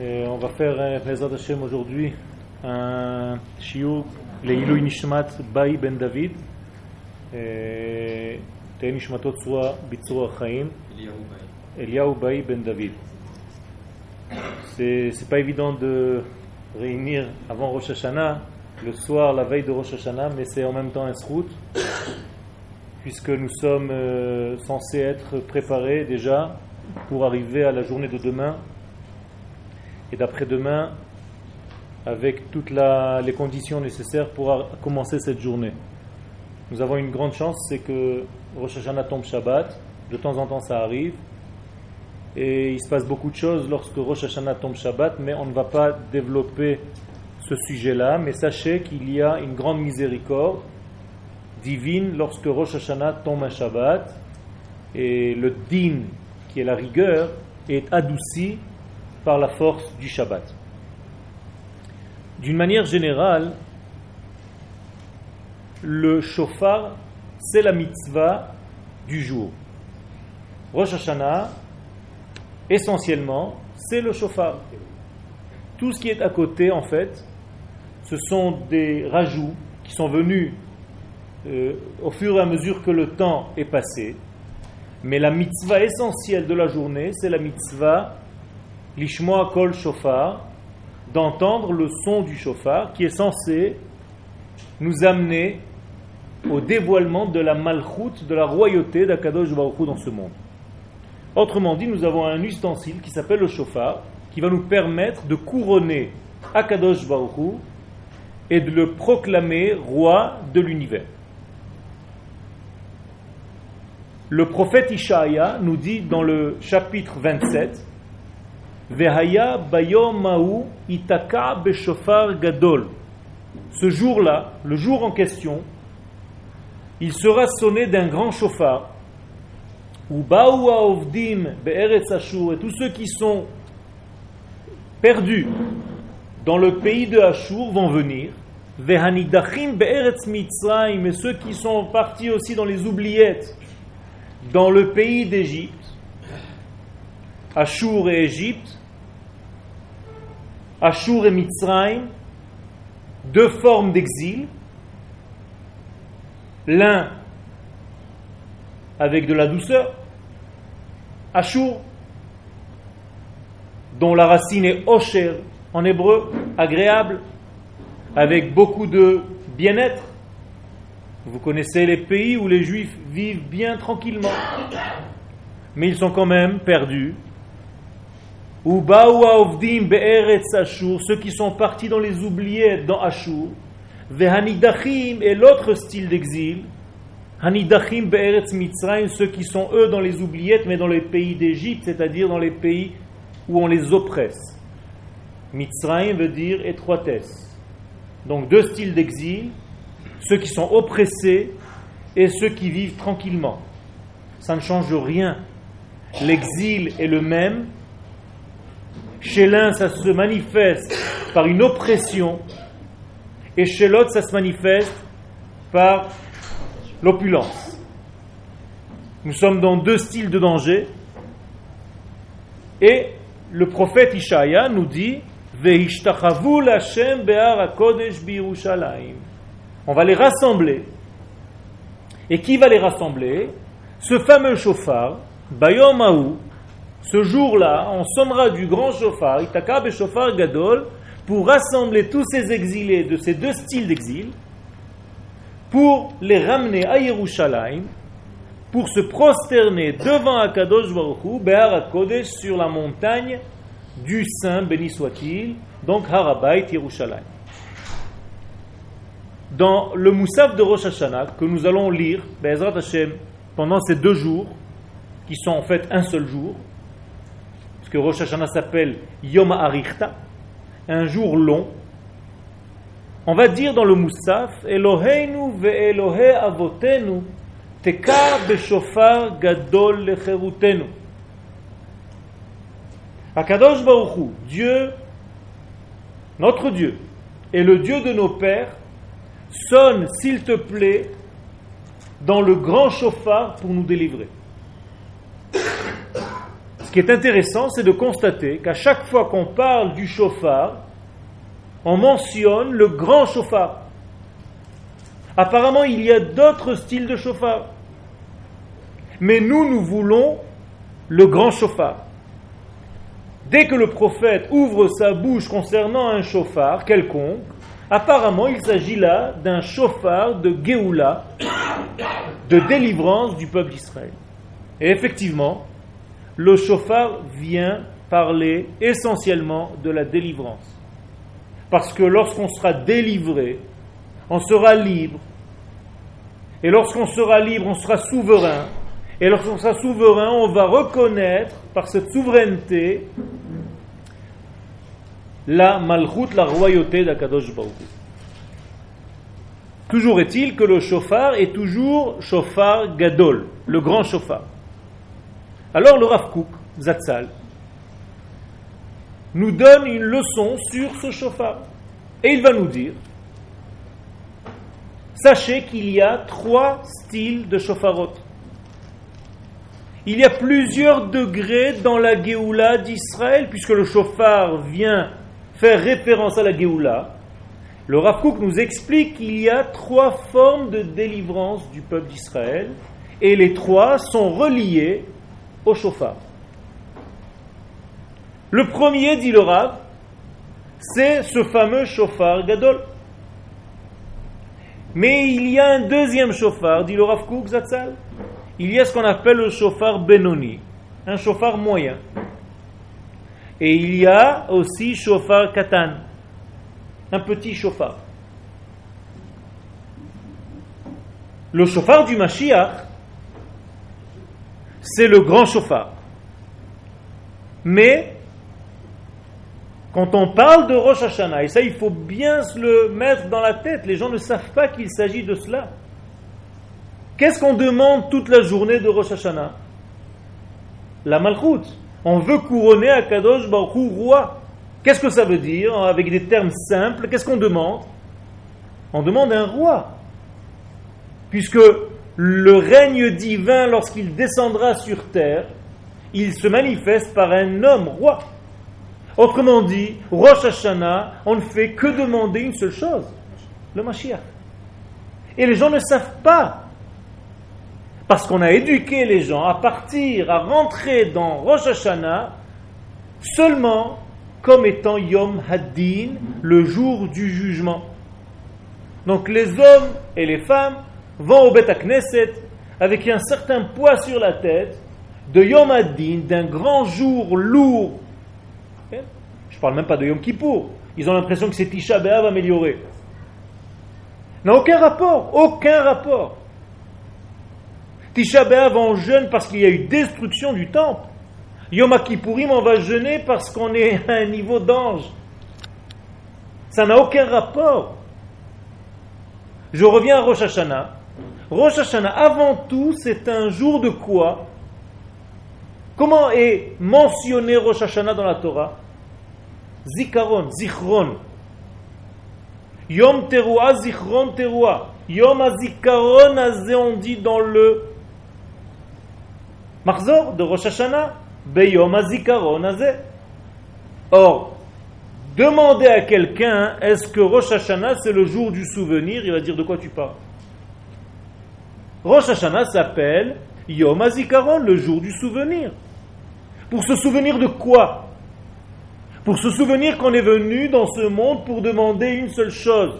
Et on va faire, euh, Bezrat Hashem, aujourd'hui un shiur, le Ilui Nishmat Bai Ben David. Et תהא נשמתו צורה בצרור החיים, אליהו באי בן דוד. C'est c'est pas évident de réunir avant Rosh Hashanah, le soir, la veille de Rosh Hashanah, mais c'est en même temps un srout, puisque nous sommes euh, censés être préparés déjà pour arriver à la journée de demain et d'après-demain avec toutes les conditions nécessaires pour commencer cette journée. Nous avons une grande chance, c'est que Rosh Hashanah tombe Shabbat, de temps en temps ça arrive, et il se passe beaucoup de choses lorsque Rosh Hashanah tombe Shabbat, mais on ne va pas développer ce sujet-là, mais sachez qu'il y a une grande miséricorde divine lorsque Rosh Hashanah tombe un Shabbat, et le din, qui est la rigueur, est adouci par la force du Shabbat. D'une manière générale, le shofar, c'est la mitzvah du jour. Rosh Hashanah, essentiellement, c'est le shofar. Tout ce qui est à côté, en fait, ce sont des rajouts qui sont venus euh, au fur et à mesure que le temps est passé. Mais la mitzvah essentielle de la journée, c'est la mitzvah lishmoa kol shofar, d'entendre le son du shofar qui est censé nous amener au dévoilement de la malchoute, de la royauté d'Akadosh Baruch dans ce monde. Autrement dit, nous avons un ustensile qui s'appelle le shofar, qui va nous permettre de couronner Akadosh Baruch et de le proclamer roi de l'univers. Le prophète Ishaïa nous dit dans le chapitre 27 Vehaya bayom itaka gadol. Ce jour-là, le jour en question, il sera sonné d'un grand chauffard. Ou baou haovdim be'eretz Ashur, et tous ceux qui sont perdus dans le pays de Ashur vont venir. Vehanidachim be'eretz Mitzrayim, et ceux qui sont partis aussi dans les oubliettes, dans le pays d'Égypte, Ashur et Égypte, Ashur et Mitzrayim, deux formes d'exil, l'un avec de la douceur, Ashur, dont la racine est Osher en hébreu, agréable, avec beaucoup de bien-être. Vous connaissez les pays où les juifs vivent bien tranquillement, mais ils sont quand même perdus. Ou Baou Avdim Be'eretz Ashur, ceux qui sont partis dans les oubliettes dans Ashur, Vehanidachim et l'autre style d'exil, Hanidachim Be'eretz Mitzrayim, ceux qui sont eux dans les oubliettes, mais dans les pays d'Égypte, c'est-à-dire dans les pays où on les oppresse. Mitzrayim veut dire étroitesse. Donc deux styles d'exil, ceux qui sont oppressés et ceux qui vivent tranquillement. Ça ne change rien. L'exil est le même. Chez l'un, ça se manifeste par une oppression et chez l'autre, ça se manifeste par l'opulence. Nous sommes dans deux styles de danger et le prophète Ishaïa nous dit. On va les rassembler. Et qui va les rassembler? Ce fameux chauffard, Bayom ce jour-là, on sonnera du grand chauffard, Itaka Beshofar Gadol, pour rassembler tous ces exilés de ces deux styles d'exil, pour les ramener à Yerushalayim, pour se prosterner devant Akadosh Baruch Hu, HaKodesh, sur la montagne du Saint, béni soit-il, donc Harabait Yerushalayim. Dans le Moussaf de Rosh Hashanah, que nous allons lire, Be'ezrat Hashem, pendant ces deux jours, qui sont en fait un seul jour, parce que Rosh Hashanah s'appelle Yom Arichta, un jour long, on va dire dans le Moussaf, Eloheinu ve'Elohe avotenu, teka beshofar gadol lecherutenu. Akadosh Baruch Hu, Dieu, notre Dieu, et le Dieu de nos pères, sonne, s'il te plaît, dans le grand chauffard pour nous délivrer. Ce qui est intéressant, c'est de constater qu'à chaque fois qu'on parle du chauffard, on mentionne le grand chauffard. Apparemment, il y a d'autres styles de chauffard. Mais nous, nous voulons le grand chauffard. Dès que le prophète ouvre sa bouche concernant un chauffard quelconque, apparemment il s'agit là d'un chauffard de Géoula, de délivrance du peuple d'Israël. Et effectivement, le chauffard vient parler essentiellement de la délivrance. Parce que lorsqu'on sera délivré, on sera libre. Et lorsqu'on sera libre, on sera souverain. Et lorsqu'on sera souverain, on va reconnaître par cette souveraineté la malchut, la royauté d'Akadosh Baruch. Toujours est-il que le chauffard est toujours chauffard gadol, le grand chauffard. Alors le Rav Kook, Zatzal, nous donne une leçon sur ce chauffard. Et il va nous dire, sachez qu'il y a trois styles de chauffarot. Il y a plusieurs degrés dans la Géoula d'Israël, puisque le chauffard vient faire référence à la Géoula. Le Rav nous explique qu'il y a trois formes de délivrance du peuple d'Israël, et les trois sont reliés au chauffard. Le premier, dit le Rav, c'est ce fameux chauffard Gadol. Mais il y a un deuxième chauffard, dit le Rav Zatzal il y a ce qu'on appelle le chauffard Benoni, un chauffard moyen. Et il y a aussi chauffard Katan, un petit chauffard. Le chauffard du Mashiach, c'est le grand chauffard. Mais, quand on parle de Rosh Hashanah, et ça il faut bien se le mettre dans la tête, les gens ne savent pas qu'il s'agit de cela. Qu'est-ce qu'on demande toute la journée de Rosh Hashanah? La malchoute. On veut couronner Akadosh Baruch roi. Qu'est-ce que ça veut dire? Avec des termes simples, qu'est-ce qu'on demande? On demande un roi. Puisque le règne divin, lorsqu'il descendra sur terre, il se manifeste par un homme roi. Autrement dit, Rosh Hashanah, on ne fait que demander une seule chose, le Mashiach. Et les gens ne savent pas parce qu'on a éduqué les gens à partir, à rentrer dans Rosh Hashanah seulement comme étant Yom Haddin, le jour du jugement. Donc les hommes et les femmes vont au Beth Knesset avec un certain poids sur la tête de Yom Haddin, d'un grand jour lourd. Je ne parle même pas de Yom Kippour. Ils ont l'impression que c'est Tisha B'Av amélioré. N'a aucun rapport, aucun rapport. Tisha B'Av en jeûne parce qu'il y a eu destruction du temple. Yom Kippourim, on va jeûner parce qu'on est à un niveau d'ange. Ça n'a aucun rapport. Je reviens à Rosh Hashanah. Rosh Hashanah, avant tout, c'est un jour de quoi? Comment est mentionné Rosh Hashanah dans la Torah? Zikaron, Zichron. Yom Teruah, Zichron Teruah. Yom Azikaron, Azé, on dit dans le Marzor de Rosh Hashanah, Beyom Azikaron Or, demandez à quelqu'un, est-ce que Rosh Hashanah c'est le jour du souvenir? Il va dire de quoi tu parles? Rosh Hashanah s'appelle Yom Azikaron, le jour du souvenir. Pour se souvenir de quoi? Pour se souvenir qu'on est venu dans ce monde pour demander une seule chose.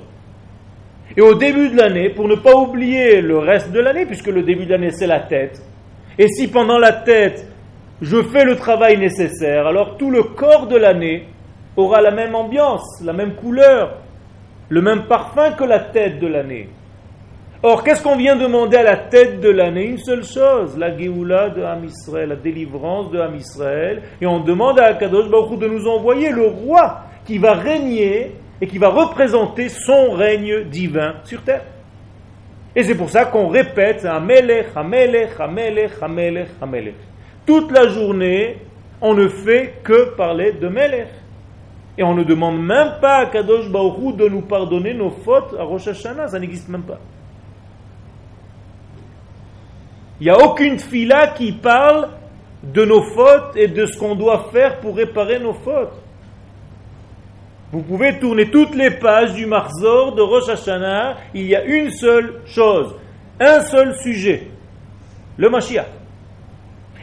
Et au début de l'année, pour ne pas oublier le reste de l'année, puisque le début de l'année c'est la tête, et si pendant la tête, je fais le travail nécessaire, alors tout le corps de l'année aura la même ambiance, la même couleur, le même parfum que la tête de l'année. Or, qu'est-ce qu'on vient demander à la tête de l'année? Une seule chose, la Géoula de Ham Israël, la délivrance de Ham Israël. Et on demande à Akadosh Baruch de nous envoyer le roi qui va régner et qui va représenter son règne divin sur terre. Et c'est pour ça qu'on répète Amelech, Amelech, Amelech, Amelech, Amelech. Toute la journée, on ne fait que parler de Melech. Et on ne demande même pas à Kadosh Baruch de nous pardonner nos fautes à Rosh Hashanah, ça n'existe même pas. Il n'y a aucune fila qui parle de nos fautes et de ce qu'on doit faire pour réparer nos fautes. Vous pouvez tourner toutes les pages du Marzor de Rosh Hashanah, il y a une seule chose, un seul sujet, le Mashiach.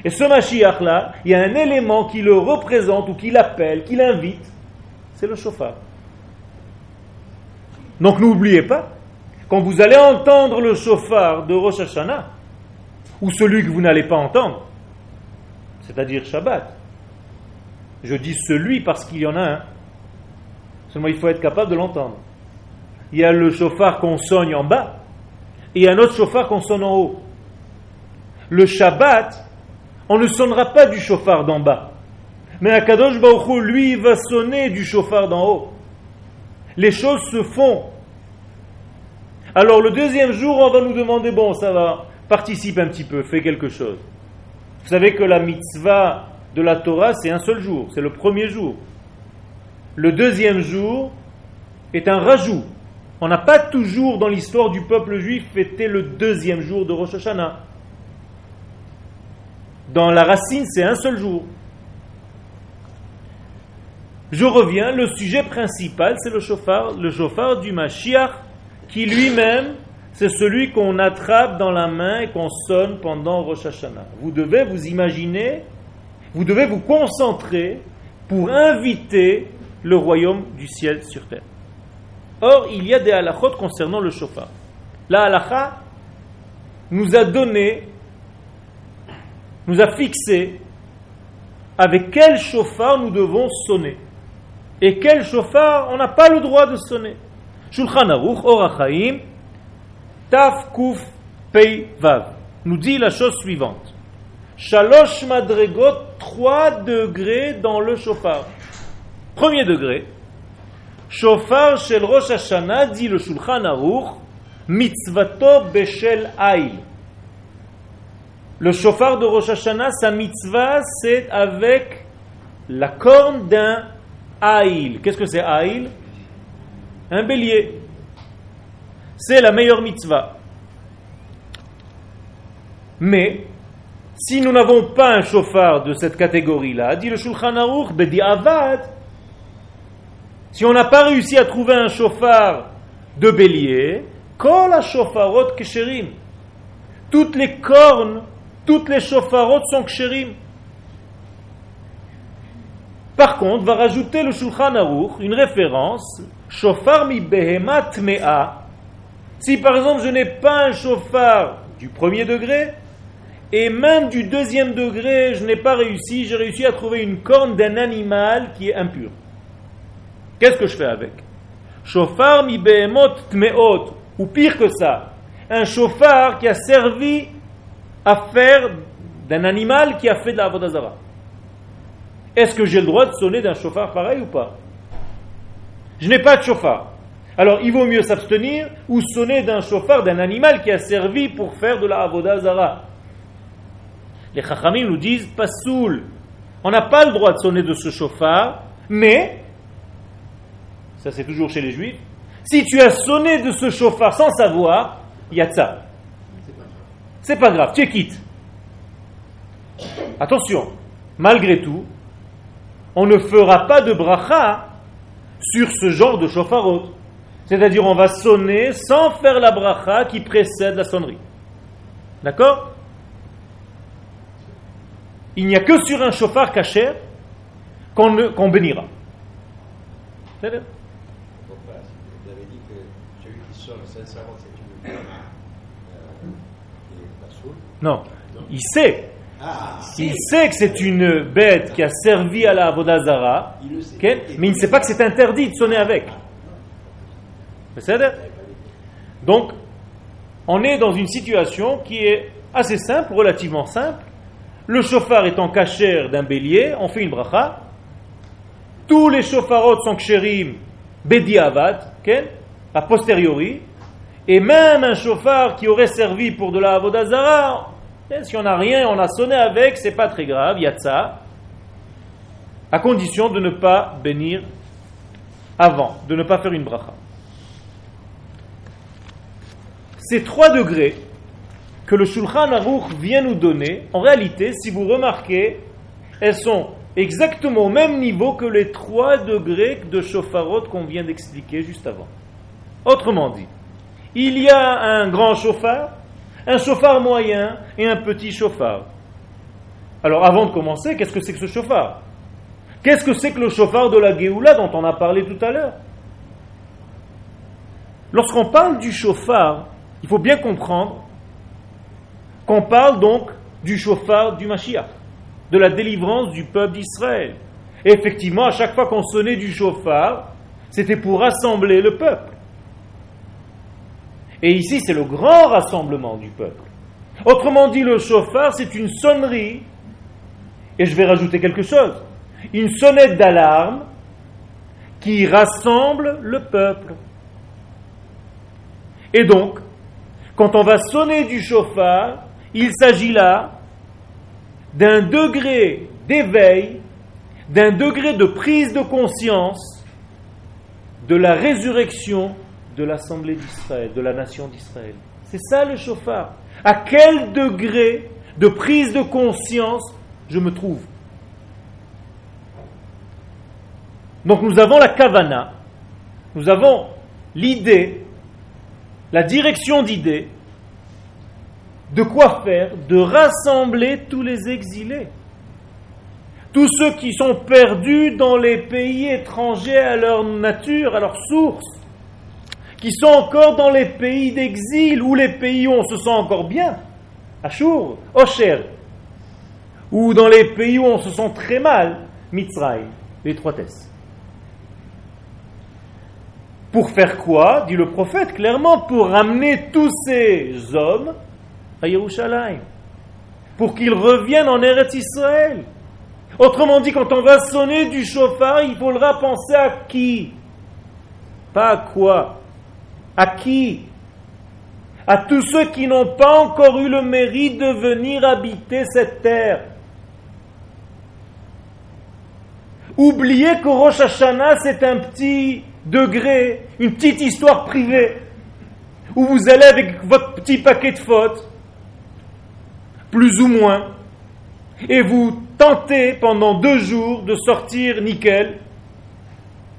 Et ce Mashiach-là, il y a un élément qui le représente ou qui l'appelle, qui l'invite, c'est le chauffard. Donc n'oubliez pas, quand vous allez entendre le chauffard de Rosh Hashanah, ou celui que vous n'allez pas entendre, c'est-à-dire Shabbat, je dis celui parce qu'il y en a un, seulement il faut être capable de l'entendre. Il y a le chauffard qu'on sonne en bas, et il y a un autre chauffard qu'on sonne en haut. Le Shabbat, on ne sonnera pas du chauffard d'en bas. Mais Akadosh Baruch lui, va sonner du chauffard d'en haut. Les choses se font. Alors le deuxième jour, on va nous demander, bon, ça va, participe un petit peu, fais quelque chose. Vous savez que la mitzvah de la Torah, c'est un seul jour, c'est le premier jour. Le deuxième jour est un rajout. On n'a pas toujours dans l'histoire du peuple juif fêté le deuxième jour de Rosh Hashanah. Dans la racine, c'est un seul jour. Je reviens, le sujet principal, c'est le chauffard, le chauffard du Mashiach, qui lui-même, c'est celui qu'on attrape dans la main et qu'on sonne pendant Rosh Hashanah. Vous devez vous imaginer, vous devez vous concentrer pour inviter le royaume du ciel sur terre. Or, il y a des halachot concernant le chauffard. La halacha nous a donné nous a fixé avec quel chauffard nous devons sonner. Et quel chauffard on n'a pas le droit de sonner. Shulchan Aruch, Orachaim, Taf Kuf Pei Vav, nous dit la chose suivante. Shalosh Madregot, 3 degrés dans le chauffard. Premier degré, chauffard shel Rosh Hashanah, dit le Shulchan Aruch, mitzvato beshel ail. Le chauffard de Rosh Hashanah, sa mitzvah, c'est avec la corne d'un aïl. Qu'est-ce que c'est aïl? Un bélier. C'est la meilleure mitzvah. Mais, si nous n'avons pas un chauffard de cette catégorie-là, dit le Shulchan Aruch, Avad, si on n'a pas réussi à trouver un chauffard de bélier, kol ha-shofarot kesherim. Toutes les cornes toutes les chauffarot sont kshérim. Par contre, va rajouter le Shulchan Aruch une référence, chauffard mi behemat mea. Si par exemple je n'ai pas un chauffard du premier degré, et même du deuxième degré, je n'ai pas réussi, j'ai réussi à trouver une corne d'un animal qui est impur. Qu'est-ce que je fais avec? Chauffard mi behemot tmeot, ou pire que ça, un chauffard qui a servi affaire d'un animal qui a fait de la Avodazara. Est-ce que j'ai le droit de sonner d'un chauffard pareil ou pas? Je n'ai pas de chauffard. Alors il vaut mieux s'abstenir ou sonner d'un chauffard d'un animal qui a servi pour faire de la Avodazara. Les Chachamim nous disent pas soul. On n'a pas le droit de sonner de ce chauffard, mais, ça c'est toujours chez les juifs, si tu as sonné de ce chauffard sans savoir, il y a ça. C'est pas grave, tu es quitte. Attention, malgré tout, on ne fera pas de bracha sur ce genre de chauffarot. C'est-à-dire, on va sonner sans faire la bracha qui précède la sonnerie. D'accord? Il n'y a que sur un chauffard caché qu'on bénira. C'est Non, il sait. Ah, il sait que c'est une bête qui a servi à la Avodazara, mais il ne sait pas que c'est interdit de sonner avec. Donc, on est dans une situation qui est assez simple, relativement simple. Le chauffard étant cachère d'un bélier, on fait une bracha. Tous les chauffarots sont kshérim bediavad, a posteriori. Et même un chauffard qui aurait servi pour de la Avodazara, si on n'a rien, on a sonné avec, c'est pas très grave, il y a ça, à condition de ne pas bénir avant, de ne pas faire une bracha. Ces trois degrés que le Shulchan Aruch vient nous donner, en réalité, si vous remarquez, elles sont exactement au même niveau que les trois degrés de chauffarot qu'on vient d'expliquer juste avant. Autrement dit, il y a un grand chauffard, un chauffard moyen et un petit chauffard. Alors avant de commencer, qu'est-ce que c'est que ce chauffard? Qu'est-ce que c'est que le chauffard de la Géoula dont on a parlé tout à l'heure? Lorsqu'on parle du chauffard, il faut bien comprendre qu'on parle donc du chauffard du Mashiach, de la délivrance du peuple d'Israël. Et effectivement, à chaque fois qu'on sonnait du chauffard, c'était pour rassembler le peuple. Et ici, c'est le grand rassemblement du peuple. Autrement dit, le chauffard, c'est une sonnerie, et je vais rajouter quelque chose, une sonnette d'alarme qui rassemble le peuple. Et donc, quand on va sonner du chauffard, il s'agit là d'un degré d'éveil, d'un degré de prise de conscience de la résurrection de l'Assemblée d'Israël, de la nation d'Israël. C'est ça le chauffard. À quel degré de prise de conscience je me trouve? Donc nous avons la kavana, nous avons l'idée, la direction d'idée, de quoi faire De rassembler tous les exilés. Tous ceux qui sont perdus dans les pays étrangers à leur nature, à leur source, qui sont encore dans les pays d'exil ou les pays où on se sent encore bien, Ashur, Osher, ou dans les pays où on se sent très mal, Mitzray, l'étroitesse. Pour faire quoi dit le prophète clairement, pour ramener tous ces hommes à Yerushalayim, pour qu'ils reviennent en Eretz Israël. Autrement dit, quand on va sonner du chauffard, il faudra penser à qui? Pas à quoi? À qui? À tous ceux qui n'ont pas encore eu le mérite de venir habiter cette terre. Oubliez que Rosh Hashanah, c'est un petit degré, une petite histoire privée, où vous allez avec votre petit paquet de fautes, plus ou moins, et vous tentez pendant deux jours de sortir nickel,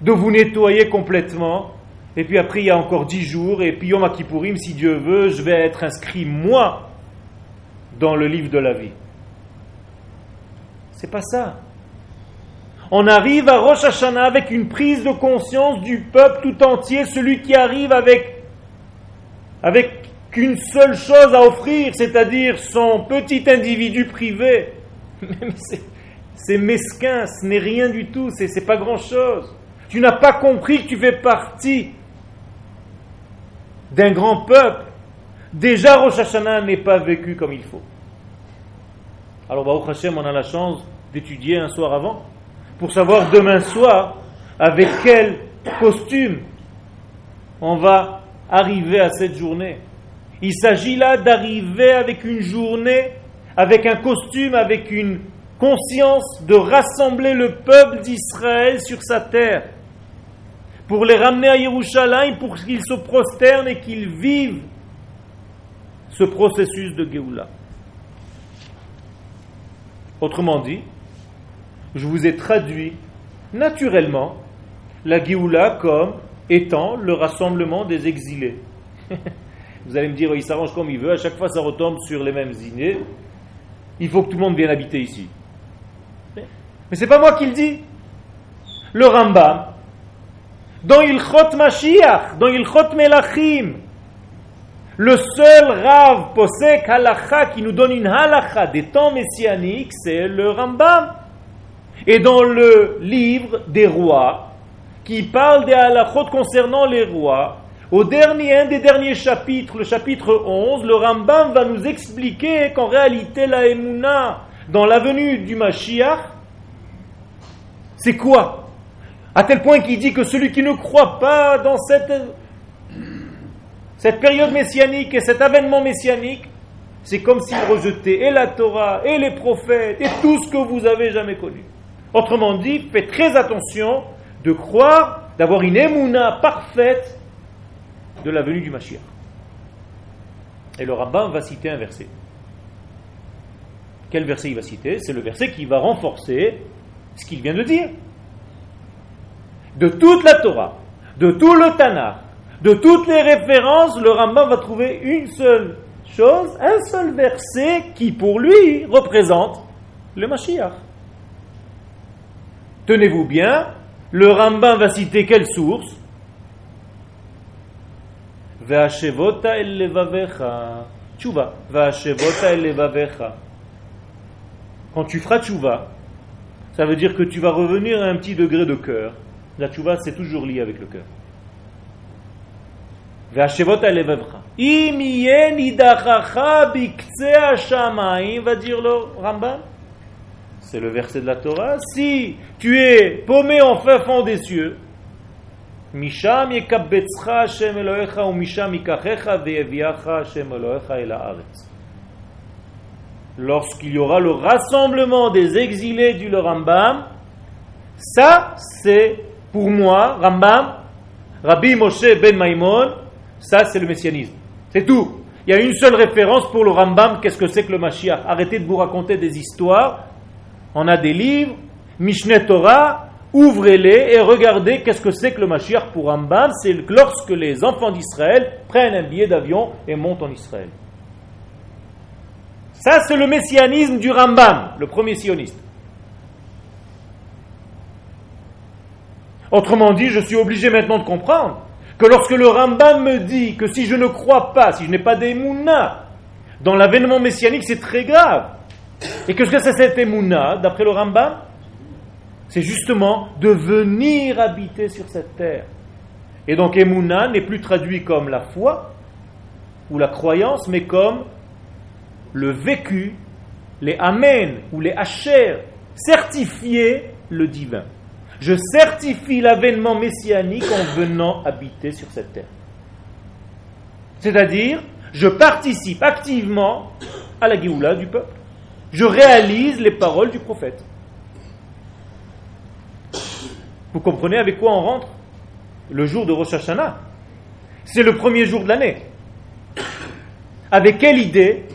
de vous nettoyer complètement, et puis après il y a encore dix jours, et puis Yom Kippourim, si Dieu veut, je vais être inscrit moi dans le livre de la vie. C'est pas ça. On arrive à Rosh Hashanah avec une prise de conscience du peuple tout entier, celui qui arrive avec, avec qu'une seule chose à offrir, c'est-à-dire son petit individu privé. C'est mesquin, ce n'est rien du tout, c'est pas grand-chose. Tu n'as pas compris que tu fais partie d'un grand peuple. Déjà, Rosh Hashanah n'est pas vécu comme il faut. Alors, Baruch Hashem, on a la chance d'étudier un soir avant pour savoir demain soir avec quel costume on va arriver à cette journée. Il s'agit là d'arriver avec une journée, avec un costume, avec une conscience de rassembler le peuple d'Israël sur sa terre, pour les ramener à Yerushalayim, pour qu'ils se prosternent et qu'ils vivent ce processus de Géoula. Autrement dit, je vous ai traduit naturellement la Géoula comme étant le rassemblement des exilés. Vous allez me dire, il s'arrange comme il veut, à chaque fois ça retombe sur les mêmes idées. Il faut que tout le monde vienne habiter ici. Mais c'est pas moi qui le dis. Le Rambam, dans Ilchot Mashiach, dans Ilchot Melachim, le seul Rav Posek Halacha qui nous donne une Halacha des temps messianiques, c'est le Rambam. Et dans le livre des rois, qui parle des halachot concernant les rois, au dernier, un des derniers chapitres, le chapitre 11, le Rambam va nous expliquer qu'en réalité la Emouna, dans la venue du Mashiach, c'est quoi? À tel point qu'il dit que celui qui ne croit pas dans cette, cette période messianique et cet avènement messianique, c'est comme s'il rejetait et la Torah et les prophètes et tout ce que vous avez jamais connu. Autrement dit, faites très attention de croire, d'avoir une émouna parfaite de la venue du Mashiach. Et le rabbin va citer un verset. Quel verset il va citer? C'est le verset qui va renforcer ce qu'il vient de dire. De toute la Torah, de tout le Tanakh, de toutes les références, le Rambam va trouver une seule chose, un seul verset qui pour lui représente le Mashiach. Tenez-vous bien, le Rambam va citer quelle source? Ve'ashevota el levavecha. Tchouva. Ve'ashevota el levavecha. Quand tu feras tchouva, ça veut dire que tu vas revenir à un petit degré de cœur. La tchouva, c'est toujours lié avec le cœur. Ve'ashevota el levavecha. Im nidachacha biktseh hashamayim, va dire le Rambam. C'est le verset de la Torah. Si tu es paumé en fin fond des cieux. Lorsqu'il y aura le rassemblement des exilés du Rambam, ça c'est pour moi, Rambam, Rabbi Moshe ben Maimon, ça c'est le messianisme. C'est tout. Il y a une seule référence pour le Rambam, qu'est-ce que c'est que le Mashiach? Arrêtez de vous raconter des histoires on a des livres, Mishneh Torah, ouvrez-les et regardez qu'est-ce que c'est que le Mashiach pour Rambam. C'est lorsque les enfants d'Israël prennent un billet d'avion et montent en Israël. Ça, c'est le messianisme du Rambam, le premier sioniste. Autrement dit, je suis obligé maintenant de comprendre que lorsque le Rambam me dit que si je ne crois pas, si je n'ai pas d'émouna dans l'avènement messianique, c'est très grave. Et qu'est-ce que c'est cette émouna, d'après le Rambam C'est justement de venir habiter sur cette terre. Et donc émouna n'est plus traduit comme la foi ou la croyance, mais comme le vécu, les amen ou les hacher, certifier le divin. Je certifie l'avènement messianique en venant habiter sur cette terre. C'est-à-dire, je participe activement à la Géoula du peuple je réalise les paroles du prophète. Vous comprenez avec quoi on rentre Le jour de Rosh Hashanah? C'est le premier jour de l'année. Avec quelle idée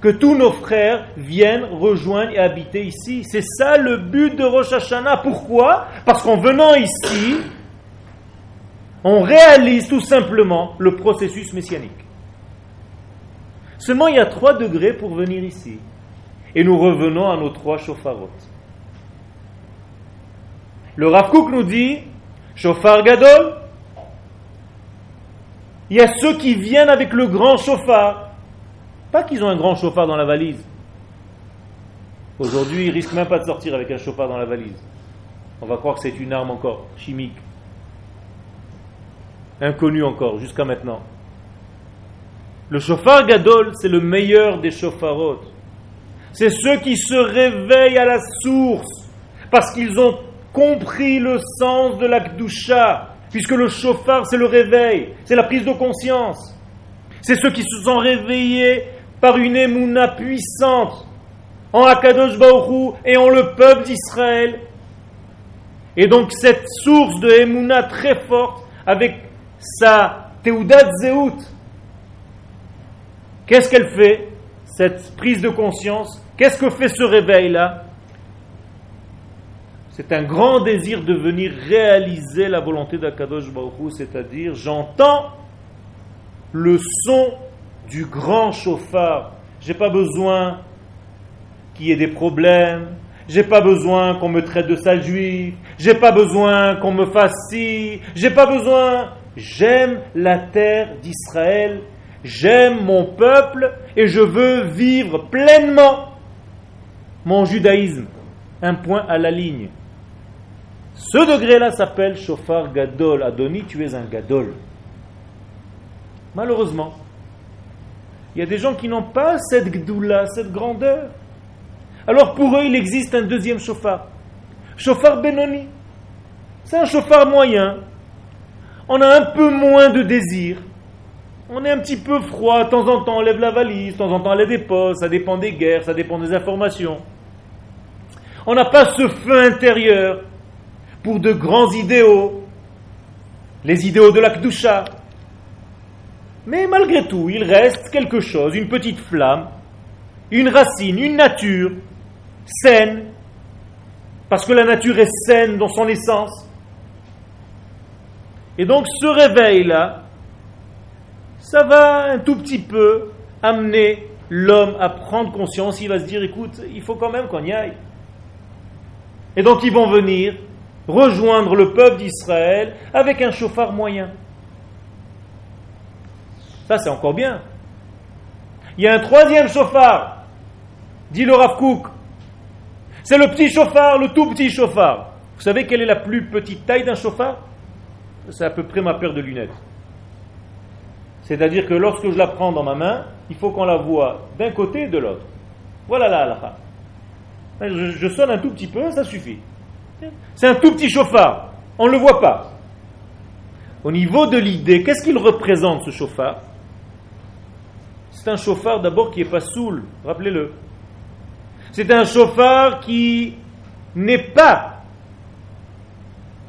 que tous nos frères viennent rejoindre et habiter ici? C'est ça le but de Rosh Hashanah. Pourquoi? Parce qu'en venant ici, on réalise tout simplement le processus messianique. Seulement, il y a trois degrés pour venir ici. Et nous revenons à nos trois chauffarotes. Le Rav nous dit, chauffard gadol, il y a ceux qui viennent avec le grand chauffard. Pas qu'ils ont un grand chauffard dans la valise. Aujourd'hui, ils risquent même pas de sortir avec un chauffard dans la valise. On va croire que c'est une arme encore chimique. Inconnue encore, jusqu'à maintenant. Le chauffard gadol, c'est le meilleur des chauffarotes c'est ceux qui se réveillent à la source parce qu'ils ont compris le sens de la Kdusha, puisque le chauffard c'est le réveil, c'est la prise de conscience. C'est ceux qui se sont réveillés par une émouna puissante en Akadosh Baruch et en le peuple d'Israël. Et donc cette source de émouna très forte avec sa Teudat Zeut, qu'est-ce qu'elle fait Cette prise de conscience, Qu'est-ce que fait ce réveil-là? C'est un grand désir de venir réaliser la volonté d'Akadosh Baruch c'est-à-dire j'entends le son du grand chauffard. J'ai pas besoin qu'il y ait des problèmes, j'ai pas besoin qu'on me traite de sale juif, j'ai pas besoin qu'on me fasse ci, j'ai pas besoin. J'aime la terre d'Israël, j'aime mon peuple et je veux vivre pleinement mon judaïsme, un point à la ligne. Ce degré-là s'appelle chauffard gadol. Adoni, tu es un gadol. Malheureusement, il y a des gens qui n'ont pas cette gdoula, cette grandeur. Alors pour eux, il existe un deuxième chauffard. Chauffard Benoni. C'est un chauffard moyen. On a un peu moins de désir. On est un petit peu froid. De temps en temps, on lève la valise. De temps en temps, on lève des postes. Ça dépend des guerres, ça dépend des informations. On n'a pas ce feu intérieur pour de grands idéaux, les idéaux de la Kdusha. Mais malgré tout, il reste quelque chose, une petite flamme, une racine, une nature saine, parce que la nature est saine dans son essence. Et donc ce réveil-là, ça va un tout petit peu amener l'homme à prendre conscience, il va se dire, écoute, il faut quand même qu'on y aille. Et donc ils vont venir rejoindre le peuple d'Israël avec un chauffard moyen. Ça, c'est encore bien. Il y a un troisième chauffard, dit le Rav C'est le petit chauffard, le tout petit chauffard. Vous savez quelle est la plus petite taille d'un chauffard? C'est à peu près ma paire de lunettes. C'est-à-dire que lorsque je la prends dans ma main, il faut qu'on la voit d'un côté et de l'autre. Voilà la halakha. Je, je, sonne un tout petit peu, ça suffit. C'est un tout petit chauffard. On ne le voit pas. Au niveau de l'idée, qu'est-ce qu'il représente ce chauffard? C'est un chauffard d'abord qui n'est pas saoul, rappelez-le. C'est un chauffard qui n'est pas,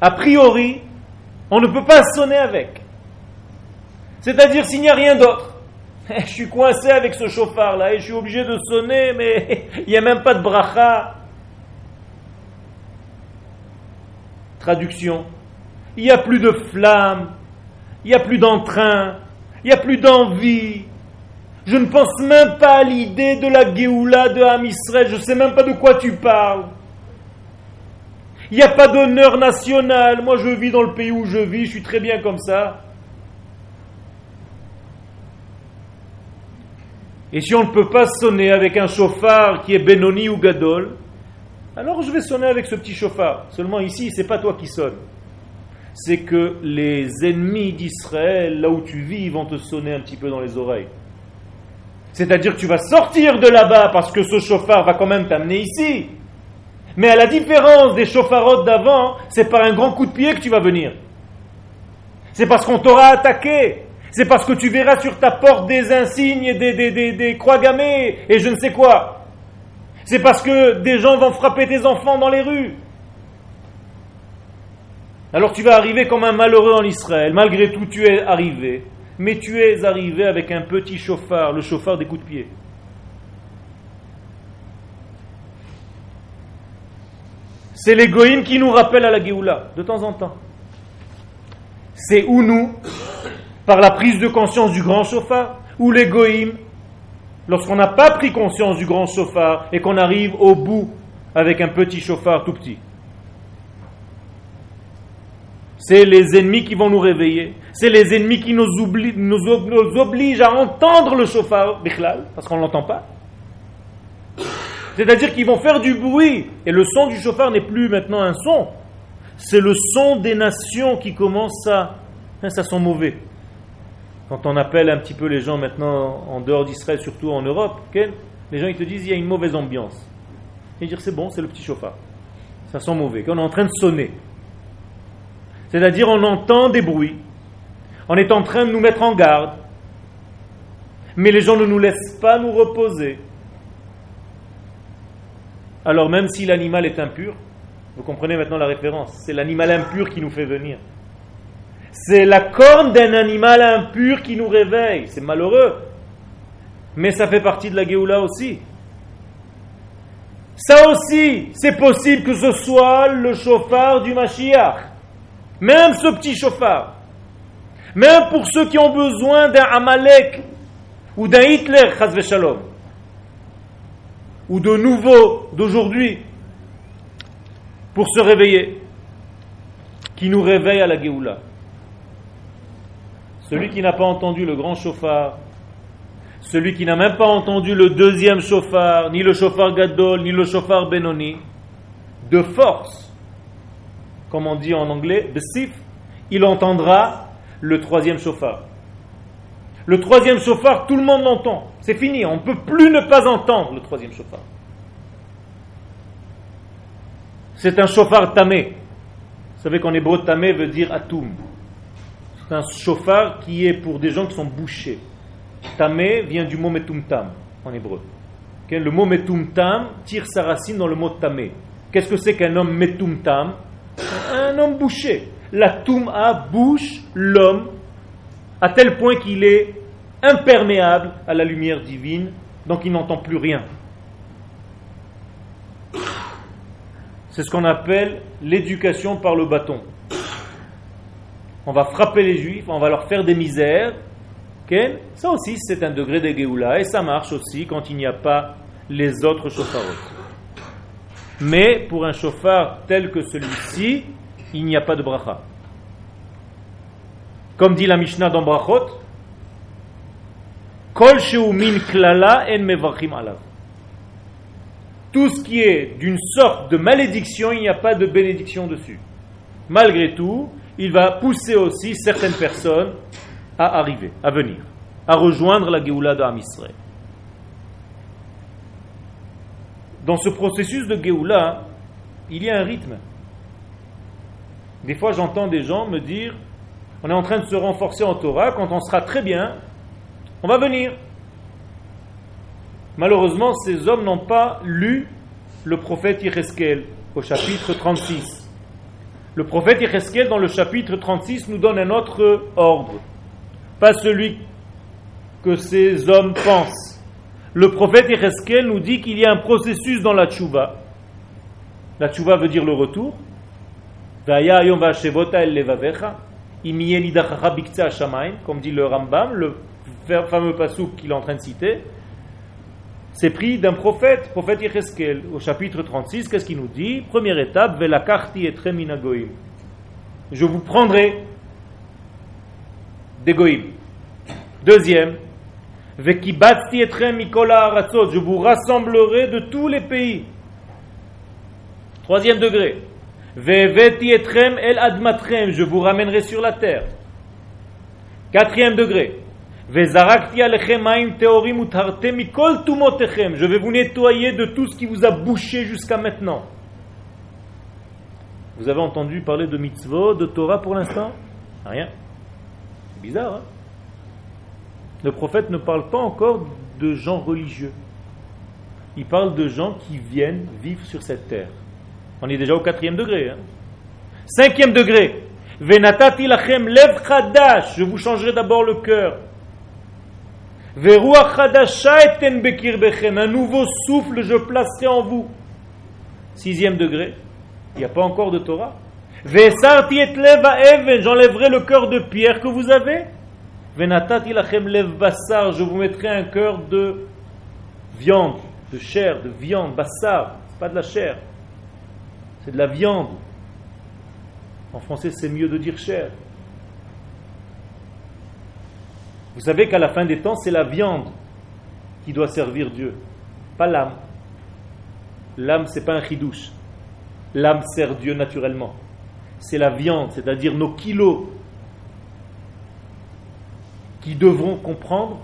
a priori, on ne peut pas sonner avec. C'est-à-dire s'il n'y a rien d'autre. Je suis coincé avec ce chauffard-là et je suis obligé de sonner, mais il n'y a même pas de bracha. Traduction. Il n'y a plus de flamme, il n'y a plus d'entrain, il n'y a plus d'envie. Je ne pense même pas à l'idée de la Géoula de Amisraël, je ne sais même pas de quoi tu parles. Il n'y a pas d'honneur national. Moi, je vis dans le pays où je vis, je suis très bien comme ça. Et si on ne peut pas sonner avec un chauffard qui est Benoni ou Gadol, alors je vais sonner avec ce petit chauffard. Seulement ici, c'est pas toi qui sonnes. C'est que les ennemis d'Israël, là où tu vis, vont te sonner un petit peu dans les oreilles. C'est-à-dire que tu vas sortir de là-bas parce que ce chauffard va quand même t'amener ici. Mais à la différence des chauffarotes d'avant, c'est par un grand coup de pied que tu vas venir. C'est parce qu'on t'aura attaqué. C'est parce que tu verras sur ta porte des insignes, des, des, des, croix gammées et je ne sais quoi. C'est parce que des gens vont frapper tes enfants dans les rues. Alors tu vas arriver comme un malheureux en Israël. Malgré tout, tu es arrivé. Mais tu es arrivé avec un petit chauffard, le chauffard des coups de pied. C'est l'égoïme qui nous rappelle à la Géoula, de temps en temps. C'est où nous par la prise de conscience du grand chauffard, ou l'égoïme, lorsqu'on n'a pas pris conscience du grand chauffard et qu'on arrive au bout avec un petit chauffard tout petit. C'est les ennemis qui vont nous réveiller. C'est les ennemis qui nous, obligent à entendre le chauffard, parce qu'on ne l'entend pas. C'est-à-dire qu'ils vont faire du bruit. Et le son du chauffard n'est plus maintenant un son. C'est le son des nations qui commencent à... Hein, ça sent mauvais. Quand on appelle un petit peu les gens maintenant en dehors d'Israël, surtout en Europe, les gens ils te disent il y a une mauvaise ambiance. Et dire c'est bon, c'est le petit chauffard. Ça sent mauvais, qu'on est en train de sonner. C'est-à-dire on entend des bruits, on est en train de nous mettre en garde, mais les gens ne nous laissent pas nous reposer. Alors même si l'animal est impur, vous comprenez maintenant la référence, c'est l'animal impur qui nous fait venir. C'est la corne d'un animal impur qui nous réveille. C'est malheureux. Mais ça fait partie de la Géoula aussi. Ça aussi, c'est possible que ce soit le chauffard du Mashiach. Même ce petit chauffard. Même pour ceux qui ont besoin d'un Amalek ou d'un Hitler, Shalom, ou de nouveau d'aujourd'hui, pour se réveiller, qui nous réveille à la Géoula. Celui qui n'a pas entendu le grand chauffard, celui qui n'a même pas entendu le deuxième chauffard, ni le chauffard Gadol, ni le chauffard Benoni, de force, comme on dit en anglais, il entendra le troisième chauffard. Le troisième chauffard, tout le monde l'entend. C'est fini, on ne peut plus ne pas entendre le troisième chauffard. C'est un chauffard tamé. Vous savez qu'en hébreu, tamé veut dire atum. C'est un chauffard qui est pour des gens qui sont bouchés. Tamé vient du mot metumtam en hébreu. Le mot metumtam tire sa racine dans le mot tamé. Qu'est-ce que c'est qu'un homme metumtam? Un homme bouché. La tum'a bouche l'homme à tel point qu'il est imperméable à la lumière divine, donc il n'entend plus rien. C'est ce qu'on appelle l'éducation par le bâton. On va frapper les juifs, on va leur faire des misères. Ça aussi, c'est un degré de Géoula, et ça marche aussi quand il n'y a pas les autres chauffards. Mais pour un chauffard tel que celui-ci, il n'y a pas de bracha. Comme dit la Mishnah dans Brachot, Kol min klala en mevachim alav. Tout ce qui est d'une sorte de malédiction, il n'y a pas de bénédiction dessus. Malgré tout, il va pousser aussi certaines personnes à arriver, à venir, à rejoindre la Géoula Amisraël. Dans ce processus de Géoula, il y a un rythme. Des fois, j'entends des gens me dire on est en train de se renforcer en Torah, quand on sera très bien, on va venir. Malheureusement, ces hommes n'ont pas lu le prophète Yecheskel au chapitre 36. Le prophète Yecheskel, dans le chapitre 36, nous donne un autre ordre. Pas celui que ces hommes pensent. Le prophète Yecheskel nous dit qu'il y a un processus dans la tchouva. La tchouva veut dire le retour. Comme dit le Rambam, le fameux pasouk qu'il est en train de citer, c'est pris d'un prophète, prophète Yecheskel. Au chapitre 36, qu'est-ce qu'il nous dit? Première étape, Velakarti et. Je vous prendrai des goïm. Deuxième, Vekibati et Je vous rassemblerai de tous les pays. Troisième degré. Veveti etrem el admatrem, je vous ramènerai sur la terre. Quatrième degré. Je vais vous nettoyer de tout ce qui vous a bouché jusqu'à maintenant. Vous avez entendu parler de mitzvot, de Torah pour l'instant? Rien. C'est bizarre, hein? Le prophète ne parle pas encore de gens religieux. Il parle de gens qui viennent vivre sur cette terre. On est déjà au quatrième degré. Hein? Cinquième degré. Venatati lachem lev. Je vous changerai d'abord le cœur. Un nouveau souffle je placerai en vous. Sixième degré. Il n'y a pas encore de Torah. J'enlèverai le cœur de pierre que vous avez. Je vous mettrai un cœur de viande, de chair, de viande, bassar. pas de la chair c'est de la viande. En français, c'est mieux de dire chair. Vous savez qu'à la fin des temps, c'est la viande qui doit servir Dieu, pas l'âme. L'âme, c'est pas un chidouche. L'âme sert Dieu naturellement. C'est la viande, c'est-à-dire nos kilos, qui devront comprendre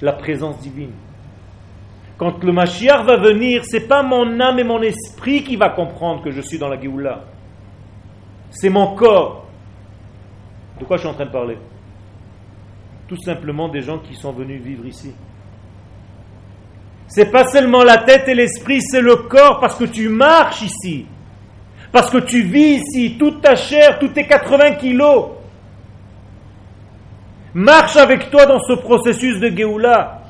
la présence divine. Quand le Mashiach va venir, c'est pas mon âme et mon esprit qui va comprendre que je suis dans la Géoula. C'est mon corps. De quoi je suis en train de parler? Tout simplement des gens qui sont venus vivre ici. C'est pas seulement la tête et l'esprit, c'est le corps parce que tu marches ici. Parce que tu vis ici, toute ta chair, tous tes 80 kilos. Marche avec toi dans ce processus de Géoula.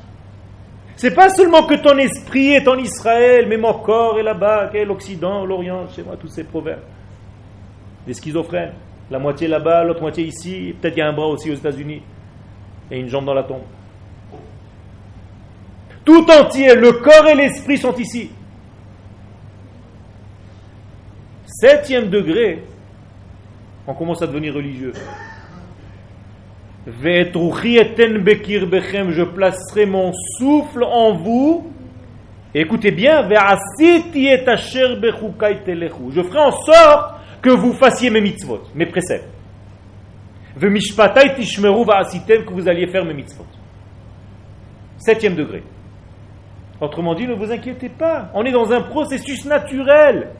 C'est pas seulement que ton esprit est en Israël, mais mon corps est là-bas, l'Occident, l'Orient, chez moi, tous ces proverbes. Des schizophrènes. La moitié là-bas, l'autre moitié ici, peut-être il y a un bras aussi aux États-Unis, et une jambe dans la tombe. Tout entier, le corps et l'esprit sont ici. Septième degré, on commence à devenir religieux je placerai mon souffle en vous. écoutez bien, je ferai en sorte que vous fassiez mes mitzvot, mes préceptes. Que vous alliez faire mes mitzvot. Septième degré. Autrement dit, ne vous inquiétez pas. On est dans un processus naturel.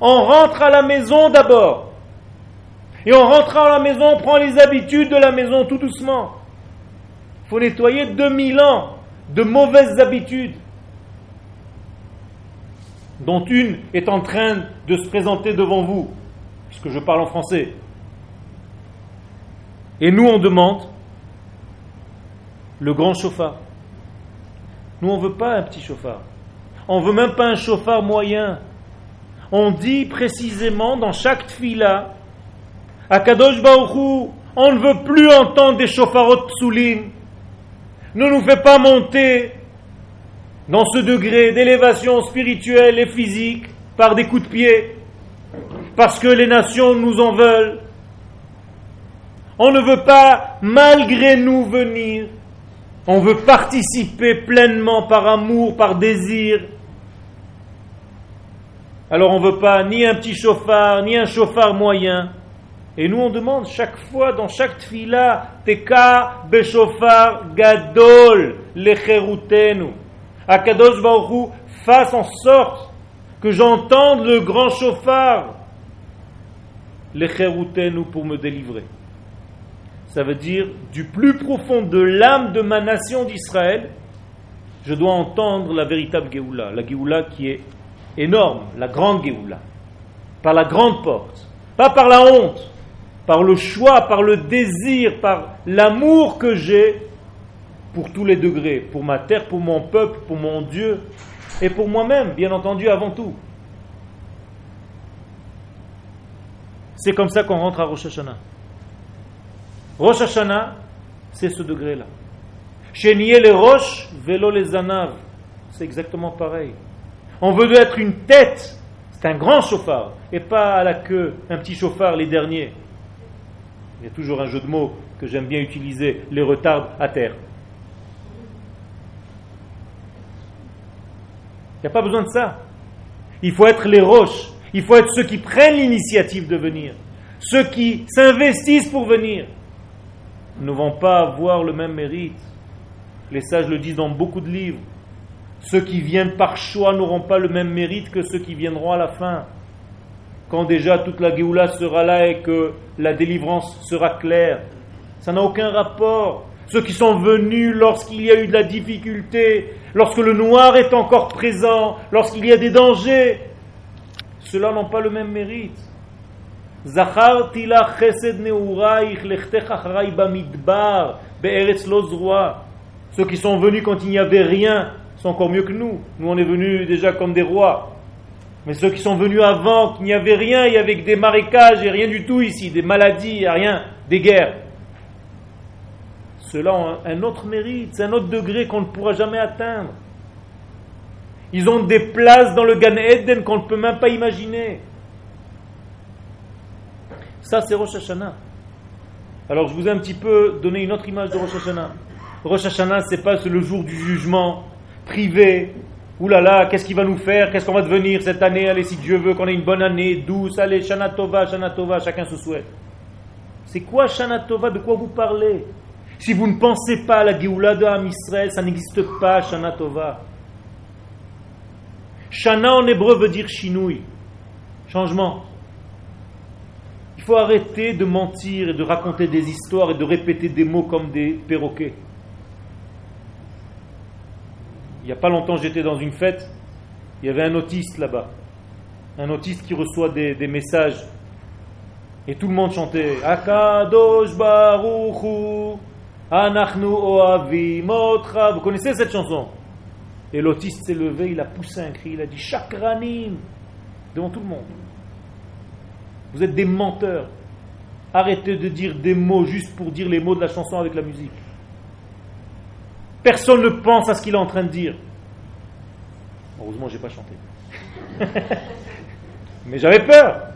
On rentre à la maison d'abord. Et en rentrant à la maison, on prend les habitudes de la maison tout doucement. Il faut nettoyer 2000 ans de mauvaises habitudes, dont une est en train de se présenter devant vous, puisque je parle en français. Et nous, on demande le grand chauffard. Nous, on ne veut pas un petit chauffard. On ne veut même pas un chauffard moyen. On dit précisément dans chaque tfila, à Kadosh Baruchou, on ne veut plus entendre des chauffarot psoulim. Ne nous fait pas monter dans ce degré d'élévation spirituelle et physique par des coups de pied, parce que les nations nous en veulent. On ne veut pas, malgré nous, venir. On veut participer pleinement par amour, par désir. Alors on ne veut pas ni un petit chauffard, ni un chauffard moyen. Et nous on demande chaque fois, dans chaque tfila, Teka beshofar gadol lecherutenu. Akadosh Baruch fasse en sorte que j'entende le grand chauffard lecherutenu pour me délivrer ça veut dire du plus profond de l'âme de ma nation d'Israël, je dois entendre la véritable Géoula, la Géoula qui est énorme, la grande Géoula, par la grande porte, pas par la honte, par le choix, par le désir, par l'amour que j'ai pour tous les degrés, pour ma terre, pour mon peuple, pour mon Dieu et pour moi-même, bien entendu, avant tout. C'est comme ça qu'on rentre à Rosh Hashanah. Rosh Hashanah, c'est ce degré-là. Chénier les roches, vélo les anaves. C'est exactement pareil. On veut être une tête, c'est un grand chauffard, et pas à la queue, un petit chauffard, les derniers. Il y a toujours un jeu de mots que j'aime bien utiliser, les retards à terre. Il n'y a pas besoin de ça. Il faut être les roches. Il faut être ceux qui prennent l'initiative de venir. Ceux qui s'investissent pour venir ne vont pas avoir le même mérite. Les sages le disent dans beaucoup de livres. Ceux qui viennent par choix n'auront pas le même mérite que ceux qui viendront à la fin. Quand déjà toute la Géoula sera là et que la délivrance sera claire. Ça n'a aucun rapport. Ceux qui sont venus lorsqu'il y a eu de la difficulté, lorsque le noir est encore présent, lorsqu'il y a des dangers, ceux-là n'ont pas le même mérite. Zacharti la chesed neuraich lechtecha bamidbar be'eretz lozroa. Ceux qui sont venus quand il n'y avait rien sont encore mieux que nous. Nous, on est venus déjà comme des rois. Mais ceux qui sont venus avant, qu'il n'y avait rien, il y avait que des marécages et rien du tout ici, des maladies, rien, des guerres. Ceux-là ont un autre mérite, c'est un autre degré qu'on ne pourra jamais atteindre. Ils ont des places dans le Gan Eden qu'on ne peut même pas imaginer. Ça, c'est Rosh Hashanah. Alors, je vous ai un petit peu donné une autre image de Rosh Hashanah. Rosh Hashanah, c'est pas le jour du jugement privé. Ouh là là, qu'est-ce qu'il va nous faire? Qu'est-ce qu'on va devenir cette année? Allez, si Dieu veut qu'on ait une bonne année, douce, allez, Shana Tova, Shana Tova, chacun se souhaite. C'est quoi Shana Tova De quoi vous parlez? Si vous ne pensez pas à la Géoula de Ham Israël, ça n'existe pas, Shana Tova. Shana en hébreu veut dire chinouille, changement faut arrêter de mentir et de raconter des histoires et de répéter des mots comme des perroquets. Il n'y a pas longtemps, j'étais dans une fête, il y avait un autiste là-bas. Un autiste qui reçoit des, messages. Et tout le monde chantait Akadosh Baruchu, Anachnu. Vous connaissez cette chanson? Et l'autiste s'est levé, il a poussé un cri, il a dit Chakranim devant tout le monde. Vous êtes des menteurs. Arrêtez de dire des mots juste pour dire les mots de la chanson avec la musique. Personne ne pense à ce qu'il est en train de dire. Heureusement, je n'ai pas chanté. Mais j'avais peur.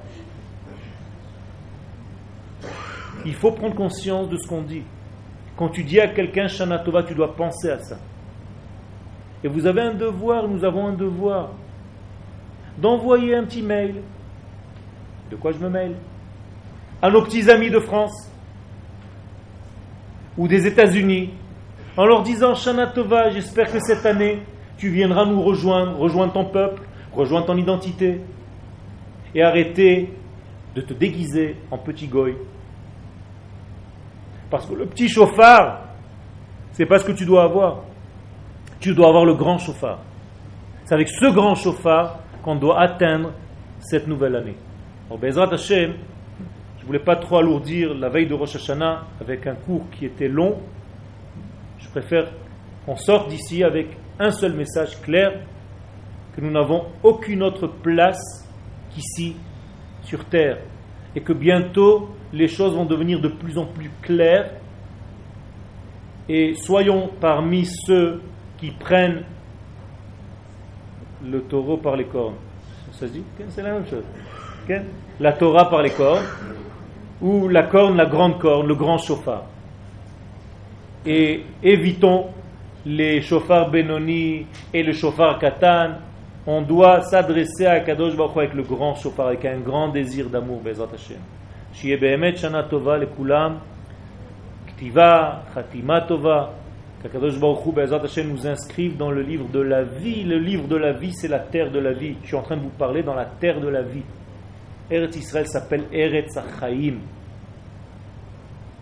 Il faut prendre conscience de ce qu'on dit. Quand tu dis à quelqu'un Shana Tova, tu dois penser à ça. Et vous avez un devoir, nous avons un devoir, d'envoyer un petit mail de quoi je me mêle? À nos petits amis de France? Ou des États-Unis, en leur disant Shana Tova, j'espère que cette année, tu viendras nous rejoindre, rejoindre ton peuple, rejoindre ton identité, et arrêter de te déguiser en petit goy. Parce que le petit chauffard, c'est pas ce que tu dois avoir. Tu dois avoir le grand chauffard. C'est avec ce grand chauffard qu'on doit atteindre cette nouvelle année. Alors, Bezrat Hashem, je voulais pas trop alourdir la veille de Rosh Hashanah avec un cours qui était long. Je préfère qu'on sorte d'ici avec un seul message clair, que nous n'avons aucune autre place qu'ici, sur terre, et que bientôt les choses vont devenir de plus en plus claires, et soyons parmi ceux qui prennent le taureau par les cornes. Ça se dit C'est la même chose. La Torah par les cornes, ou la corne, la grande corne, le grand chauffard. Et évitons les chauffards Benoni et le chauffard Katan. On doit s'adresser à Kadosh Baruch avec le grand chauffard, avec un grand désir d'amour, Bezat Hashem. Shiye Behemet Shana Tova Kulam, Ktiva, Khatima Tova, Kakadosh Baruch Hu, Bezat Hashem nous inscrive dans le livre de la vie. Le livre de la vie, c'est la terre de la vie. Je suis en train de vous parler dans la terre de la vie. Eretz Israël s'appelle Eretz Achaim.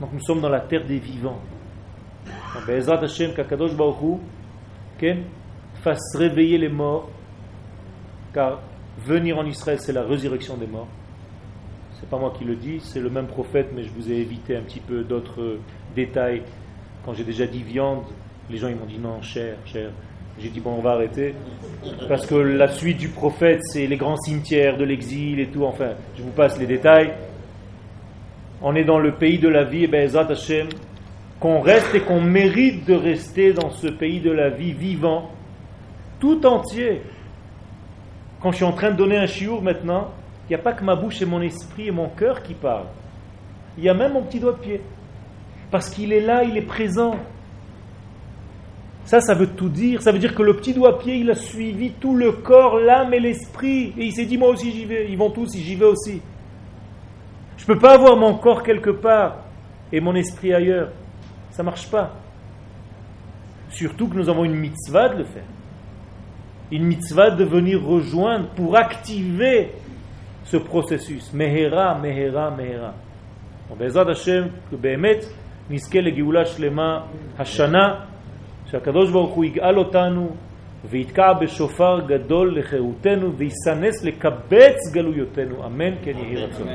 Donc nous sommes dans la terre des vivants. Bezat Hashem, Kakadosh Baruch fasse réveiller les morts, car venir en Israël, c'est la résurrection des morts. C'est pas moi qui le dis, c'est le même prophète, mais je vous ai évité un petit peu d'autres détails quand j'ai déjà dit viande, les gens ils m'ont dit non, cher, cher. J'ai dit bon, on va arrêter. Parce que la suite du prophète, c'est les grands cimetières de l'exil et tout. Enfin, je vous passe les détails. On est dans le pays de la vie, et ben Hashem, qu'on reste et qu'on mérite de rester dans ce pays de la vie vivant, tout entier. Quand je suis en train de donner un chiour maintenant, il n'y a pas que ma bouche et mon esprit et mon cœur qui parlent. Il y a même mon petit doigt de pied. Parce qu'il est là, il est présent. Ça, ça veut tout dire. Ça veut dire que le petit doigt pied, il a suivi tout le corps, l'âme et l'esprit. Et il s'est dit, moi aussi j'y vais. Ils vont tous, j'y vais aussi. Je ne peux pas avoir mon corps quelque part et mon esprit ailleurs. Ça ne marche pas. Surtout que nous avons une mitzvah de le faire. Une mitzvah de venir rejoindre pour activer ce processus. Mehera, Mehera, Mehera. Bezad Hashem, que Behemet, le Geoula Shlema, Hashana. שהקדוש ברוך הוא יגאל אותנו ויתקע בשופר גדול לחירותנו ויסנס לקבץ גלויותינו, אמן כן יהי רצון.